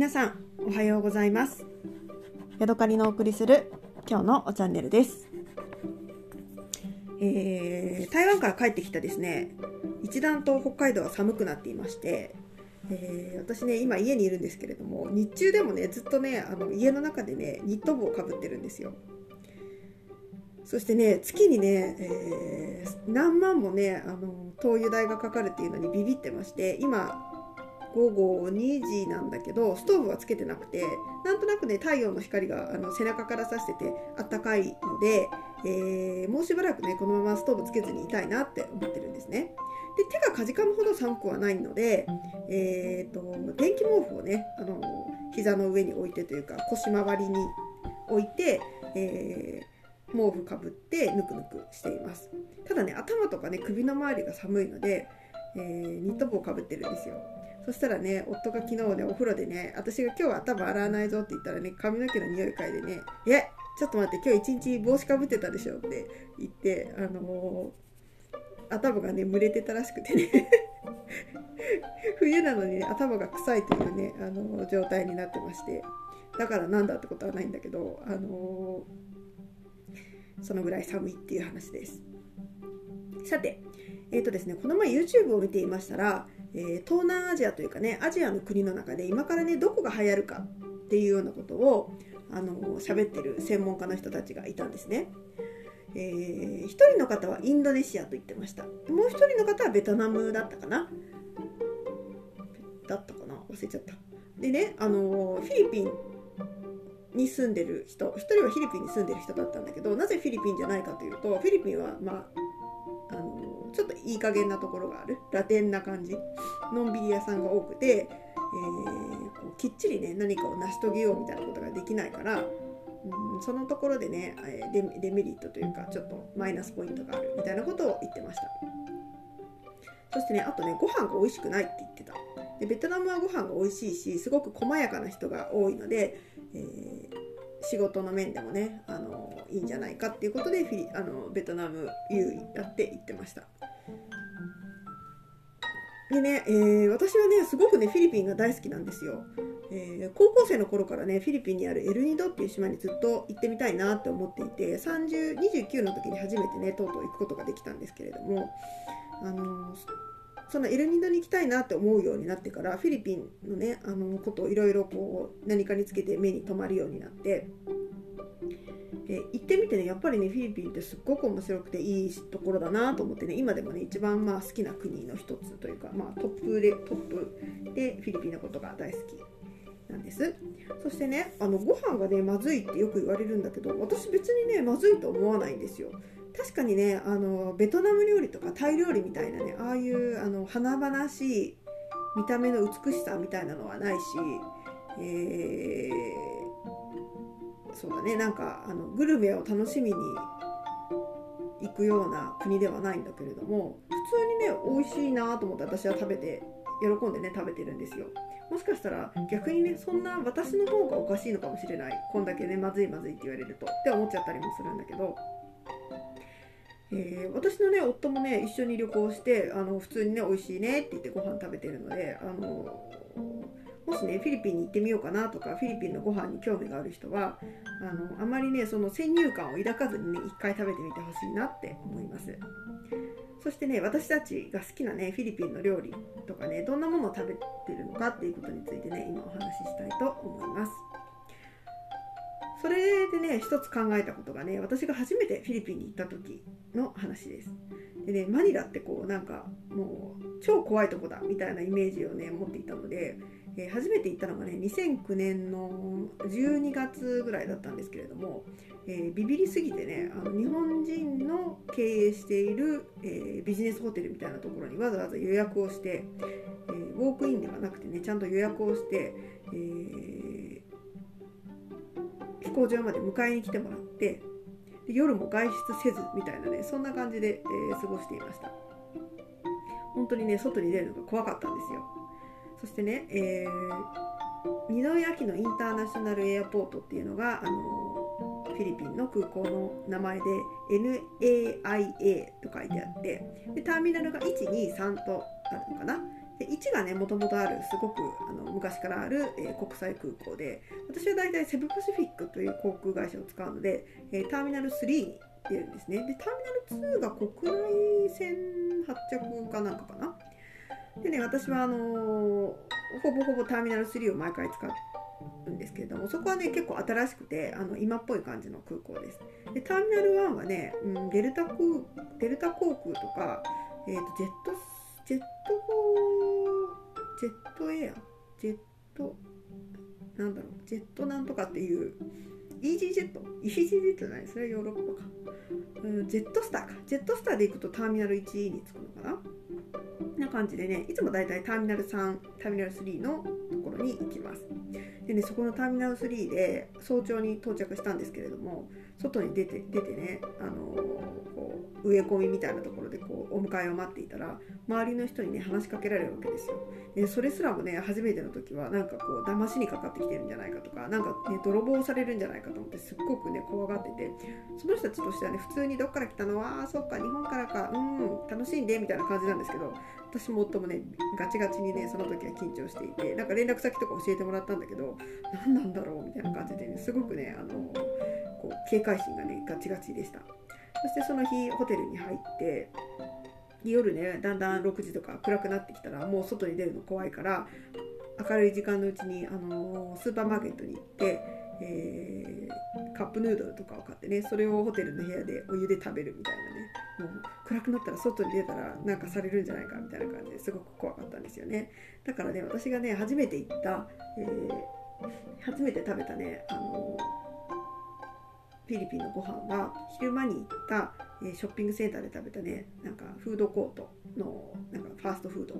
皆さんおはようございます。ヤドカリのお送りする今日のおチャンネルです、えー台湾から帰ってきたですね。一段と北海道は寒くなっていまして、えー私ね今家にいるんですけれども日中でもねずっとねあの家の中でねニット帽をかぶってるんですよ。そしてね月にね、えー何万もねあの灯油代がかかるっていうのにビビってまして今午後2時なんだけどストーブはつけてなくてなんとなくね太陽の光があの背中からさしててあったかいので、えーもうしばらくねこのままストーブつけずにいたいなって思ってるんですね。で手がかじかむほど寒くはないので、えー、と電気毛布をねあの膝の上に置いてというか腰回りに置いて、えー毛布かぶってぬくぬくしていますただね頭とかね首の周りが寒いので、えーニット帽をかぶってるんですよそしたらね夫が昨日ねお風呂でね私が今日は頭洗わないぞって言ったらね髪の毛の匂い嗅いでね「えちょっと待って今日一日帽子かぶってたでしょ」って言ってあのー頭がね蒸れてたらしくてね。冬なのに、ね、頭が臭いというね、あのー状態になってまして。だからなんだってことはないんだけど、あのーそのぐらい寒いっていう話です。さてえーとですね、この前 YouTube を見ていましたら、えー東南アジアというかねアジアの国の中で今からねどこが流行るかっていうようなことをあの喋ってる専門家の人たちがいたんですね。えー、一人の方はインドネシアと言ってました。もう一人の方はベトナムだったかな？だったかな？忘れちゃった。でねあのフィリピンに住んでる人一人はフィリピンに住んでる人だったんだけどなぜフィリピンじゃないかというとフィリピンはまあちょっといい加減なところがある。ラテンな感じ。のんびり屋さんが多くて、えーこうきっちりね何かを成し遂げようみたいなことができないから、うん、そのところでねデデメリットというかちょっとマイナスポイントがあるみたいなことを言ってました。そしてねあとねご飯が美味しくないって言ってた。でベトナムはご飯が美味しいしすごく細やかな人が多いので、えー仕事の面でもねあのいいんじゃないかっていうことでフィリあのベトナム優位だって言ってました。でね、えー私はねすごくねフィリピンが大好きなんですよ、えー高校生の頃からねフィリピンにあるエルニドっていう島にずっと行ってみたいなって思っていて30 29の時に初めてねとうとう行くことができたんですけれどもあのそのエルニドに行きたいなって思うようになってからフィリピンのねあのことをいろいろこう何かにつけて目に留まるようになって、え行ってみてねやっぱりねフィリピンってすっごく面白くていいところだなと思ってね今でもね一番まあ好きな国の一つというか、まあ、トップでトップでフィリピンのことが大好きなんです。そしてねあのご飯がねまずいってよく言われるんだけど私別にねまずいと思わないんですよ。確かにねあのベトナム料理とかタイ料理みたいなねああいうあの華々しい見た目の美しさみたいなのはないし、えーそうだね。なんかあのグルメを楽しみに行くような国ではないんだけれども普通にね美味しいなと思って私は食べて喜んでね食べてるんですよ。もしかしたら逆にねそんな私の方がおかしいのかもしれない。こんだけねまずいまずいって言われるとって思っちゃったりもするんだけど。えー私のね夫もね一緒に旅行してあの普通にね美味しいねって言ってご飯食べてるのであのもしねフィリピンに行ってみようかなとかフィリピンのご飯に興味がある人はあのあまりねその先入観を抱かずにね一回食べてみてほしいなって思います。そしてね私たちが好きなねフィリピンの料理とかねどんなものを食べてるのかっていうことについてね今お話ししたいと思います。それでね一つ考えたことがね私が初めてフィリピンに行った時の話です。でねマニラってこうなんかもう超怖いとこだみたいなイメージをね持っていたので、えー初めて行ったのがね2009年の12月ぐらいだったんですけれども、えービビりすぎてねあの日本人の経営している、えービジネスホテルみたいなところにわざわざ予約をして、えウォークインではなくてねちゃんと予約をして、えー飛行場まで迎えに来てもらって夜も外出せずみたいなねそんな感じで、え過ごしていました。本当にね外に出るのが怖かったんですよ。そしてね、えー、二宮駅のインターナショナルエアポートっていうのが、あのフィリピンの空港の名前で NAIA と書いてあってでターミナルが123とあるのかな。で1がねもともとあるすごくあの昔からある、えー、国際空港で私は大体セブパシフィックという航空会社を使うので、えー、ターミナル3に出るんですね。でターミナル2が国内線発着かなんかかな。でね私はあの、ほぼほぼターミナル3を毎回使うんですけれどもそこはね結構新しくてあの今っぽい感じの空港です。でターミナル1はね、うん、デルタ航デルタ航空とか、えーと、ジェットジェットジェットエアジェットなんだろうジェットなんとかっていうイージージェットイージージェットじゃないそれはヨーロッパか、うん、ジェットスターか。ジェットスターで行くとターミナル1に着くのかな。な感じでねいつもだいたいターミナル3ターミナル3のところに行きます。でねそこのターミナル3で早朝に到着したんですけれども外に出て出てね、あのー、植え込みみたいなところでこうお迎えを待っていたら周りの人にね話しかけられるわけですよ。でそれすらもね初めての時はなんかこう騙しにかかってきてるんじゃないかとかなんかね泥棒されるんじゃないかと思ってすっごくね怖がっててその人たちとしてはね普通にどっから来たの？はあそっか日本からか。うん楽しんでみたいな感じなんですけど私も夫もねガチガチにねその時は緊張していてなんか連絡先とか教えてもらったんだけど何なんだろうみたいな感じでねすごくねあのこう警戒心がねガチガチでした。そしてその日ホテルに入って夜ねだんだん6時とか暗くなってきたらもう外に出るの怖いから明るい時間のうちに、あのスーパーマーケットに行って、えー、カップヌードルとかを買ってねそれをホテルの部屋でお湯で食べるみたいなね。もう暗くなったら外に出たらなんかされるんじゃないかみたいな感じですごく怖かったんですよね。だからね私がね初めて行った、えー、初めて食べたねあのフィリピンのご飯は昼間に行った、えショッピングセンターで食べたねなんかフードコートのなんかファーストフード。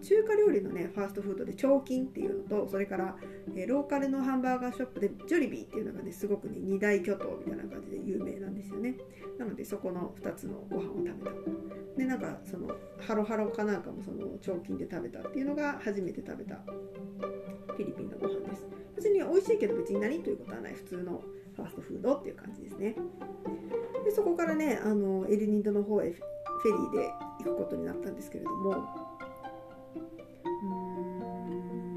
中華料理のねファーストフードで彫金っていうのとそれから、えローカルのハンバーガーショップでジョリビーっていうのがねすごくね二大巨頭みたいな感じで有名なんですよね。なのでそこの2つのご飯を食べた。でなんかそのハロハロかなんかもその彫金で食べたっていうのが初めて食べたフィリピンのご飯です。別に美味しいけど別に何ということはない。普通のファーストフードっていう感じですね。でそこからねあのエルニンドの方へフェリーで行くことになったんですけれども。う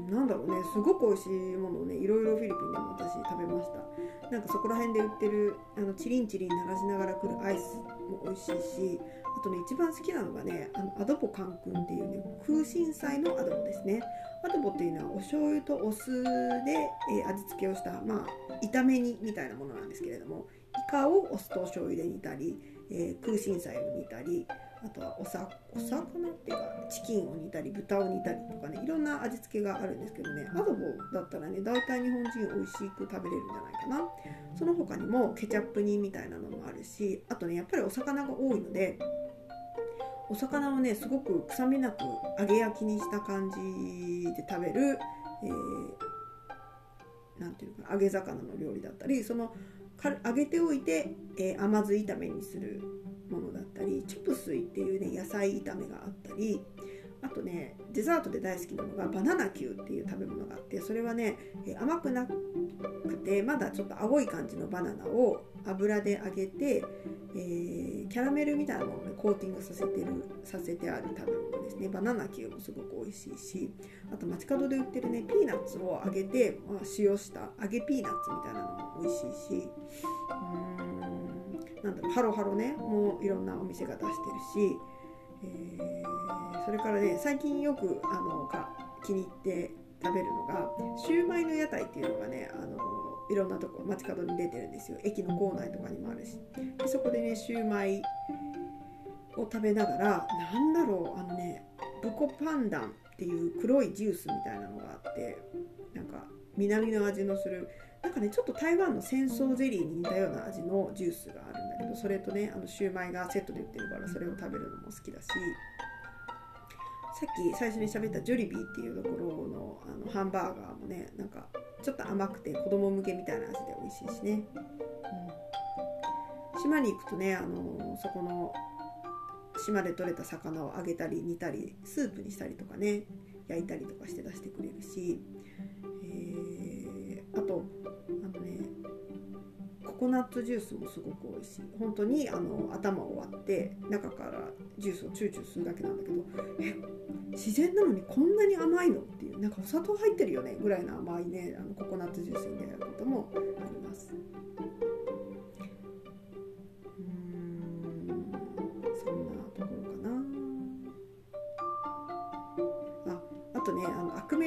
ーんなんだろうね。すごく美味しいものをねいろいろフィリピンでも私食べました。なんかそこら辺で売ってるあのチリンチリン鳴らしながら来るアイスも美味しいしあとね一番好きなのがねあのアドボカン君っていうね空心菜のアドボですね。アドボっていうのはお醤油とお酢で、えー、味付けをしたまあ炒め煮みたいなものなんですけれどもイカをお酢とお醤油で煮たり、えー、空心菜を煮たりあとはおさお魚っていうかチキンを煮たり豚を煮たりとかねいろんな味付けがあるんですけどねアドボだったらね大体日本人美味しく食べれるんじゃないかな。その他にもケチャップ煮みたいなのもあるしあとねやっぱりお魚が多いのでお魚をねすごく臭みなく揚げ焼きにした感じで食べる、えー、なんていうか揚げ魚の料理だったりその揚げておいて、えー、甘酢炒めにするものだったりチャプスイっていうね野菜炒めがあったりあとねデザートで大好きなのがバナナキューっていう食べ物があってそれはね、甘くなくてまだちょっと青い感じのバナナを油で揚げて、えー、キャラメルみたいなものでコーティングさせてるさせてある食べ物ですね。バナナキューもすごく美味しいしあと街角で売ってるねピーナッツを揚げて、まあ、塩した揚げピーナッツみたいなのも美味しいしうんなんだろうハロハロねもういろんなお店が出してるし、えー、それからね最近よくあのか気に入って食べるのがシューマイの屋台っていうのがねあのいろんなとこ街角に出てるんですよ。駅の構内とかにもあるし。でそこでねシューマイを食べながらなんだろうあのねブコパンダンっていう黒いジュースみたいなのがあってなんか南の味のするなんかねちょっと台湾の戦争ゼリーに似たような味のジュースがあるんだけどそれとねあのシューマイがセットで売ってるからそれを食べるのも好きだし。さっき最初に喋ったジョリビーっていうところのあのハンバーガーもねなんかちょっと甘くて子供向けみたいな味で美味しいしね、うん、島に行くとねあのそこの島で採れた魚を揚げたり煮たりスープにしたりとかね焼いたりとかして出してくれるし、えー、あとココナッツジュースもすごく美味しい。本当にあの頭を割って中からジュースをチューチューするだけなんだけどえ自然なのにこんなに甘いのっていうなんかお砂糖入ってるよねぐらいの甘いねあのココナッツジュースに出会うこともあります。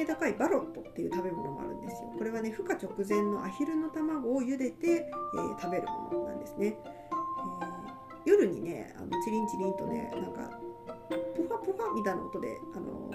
名高いバロットっていう食べ物もあるんですよ。これはね孵化直前のアヒルの卵を茹でて、えー、食べるものなんですね、えー、夜にねあのチリンチリンとねなんかポファポファみたいな音であの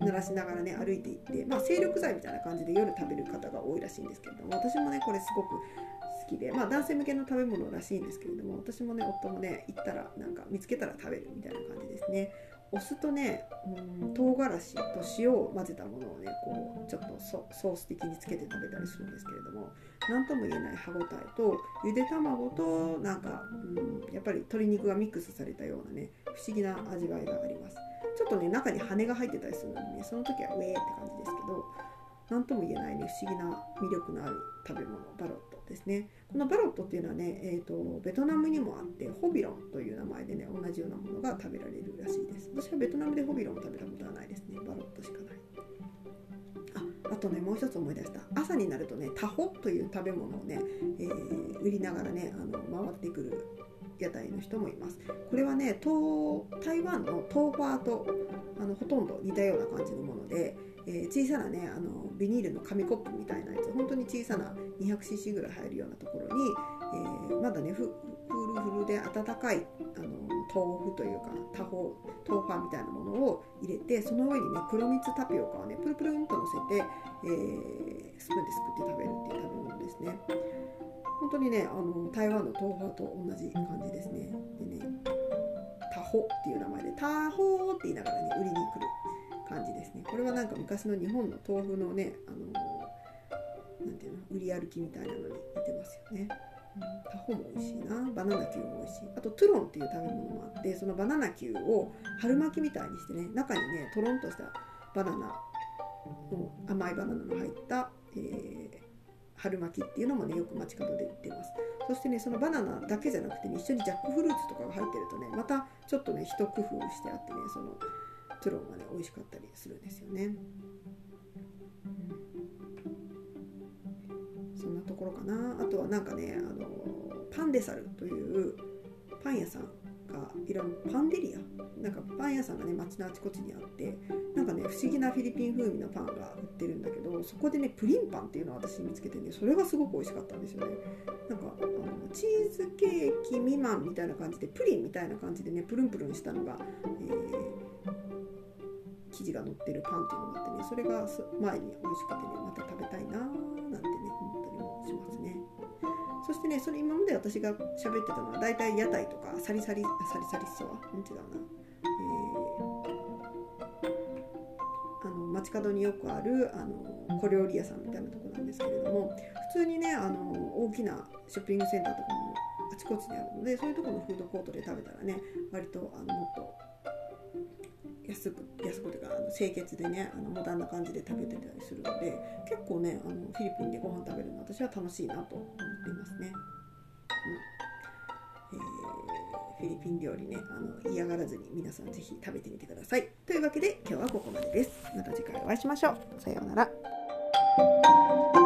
濡らしながらね歩いていって、まあ、精力剤みたいな感じで夜食べる方が多いらしいんですけれども私もねこれすごく好きで、まあ、男性向けの食べ物らしいんですけれども私もね夫もね行ったらなんか見つけたら食べるみたいな感じですね。お酢とねうん唐辛子と塩を混ぜたものをねこうちょっとソース的につけて食べたりするんですけれども何とも言えない歯ごたえとゆで卵となんか、うん、やっぱり鶏肉がミックスされたようなね不思議な味わいがあります。ちょっとね中に羽が入ってたりするのでねその時はウェーって感じですけど何とも言えないね不思議な魅力のある食べ物バロットですね。このバロットっていうのはね、えーと、ベトナムにもあってホビロンという名前でね同じようなものが食べられるらしいです。私はベトナムでホビロンを食べたことはないですね。バロットしかない。ああとねもう一つ思い出した。朝になるとねタホという食べ物をね、えー、売りながらねあの回ってくる屋台の人もいます。これはね東台湾のトーファーとあのほとんど似たような感じのもので、えー、小さなねあのビニールの紙コップみたいなやつ本当に小さな 200cc ぐらい入るようなところに、えー、まだねふフルフルで温かいあの豆腐というか多方豆腐みたいなものを入れてその上にね黒蜜タピオカをねプルプルンと乗せて、えー、スプーンですくって食べるっていう食べ物ですね。本当にねあの台湾の豆腐と同じ感じですね。でねタホっていう名前でタホって言いながらね売りに来る。感じですね。これはなんか昔の日本の豆腐のねあのなんていうの売り歩きみたいなのに似てますよね。タホも美味しいな。バナナキューも美味しい。あとトゥロンっていう食べ物もあってそのバナナキューを春巻きみたいにしてね中にねとろんとしたバナナの甘いバナナの入った、えー、春巻きっていうのもねよく街角で売ってます。そしてねそのバナナだけじゃなくて、ね、一緒にジャックフルーツとかが入ってるとねまたちょっとね一工夫してあってねそのトロがね美味しかったりするんですよね、うん、そんなところかな。あとはなんかねあのパンデサルというパン屋さんがいろんなパンデリア？なんかパン屋さんがね街のあちこちにあってなんかね不思議なフィリピン風味のパンが売ってるんだけどそこでねプリンパンっていうのを私見つけてねそれがすごく美味しかったんですよね。なんかあのチーズケーキ未満みたいな感じでプリンみたいな感じでねプルンプルンしたのが、えー、生地が乗ってるパンっていうのがあってねそれが前に美味しくてねまた食べたいなーなんてね思ったりもしますね。そしてねそれ今まで私が喋ってたのは大体屋台とかサリサリサリサリストアうん違うな、えー、あの街角によくあるあの小料理屋さんみたいなとこなんですけれども普通にねあの大きなショッピングセンターとかもあちこちにあるのでそういうとこのフードコートで食べたらね割とあのもっと安く安くというかあの清潔でねあのモダンな感じで食べてたりするので結構ねあのフィリピンでご飯食べるの私は楽しいなと思っていますね。うんえー、フィリピン料理ねあの嫌がらずに皆さん是非食べてみてください。というわけで今日はここまでです。また次回お会いしましょう。さようなら。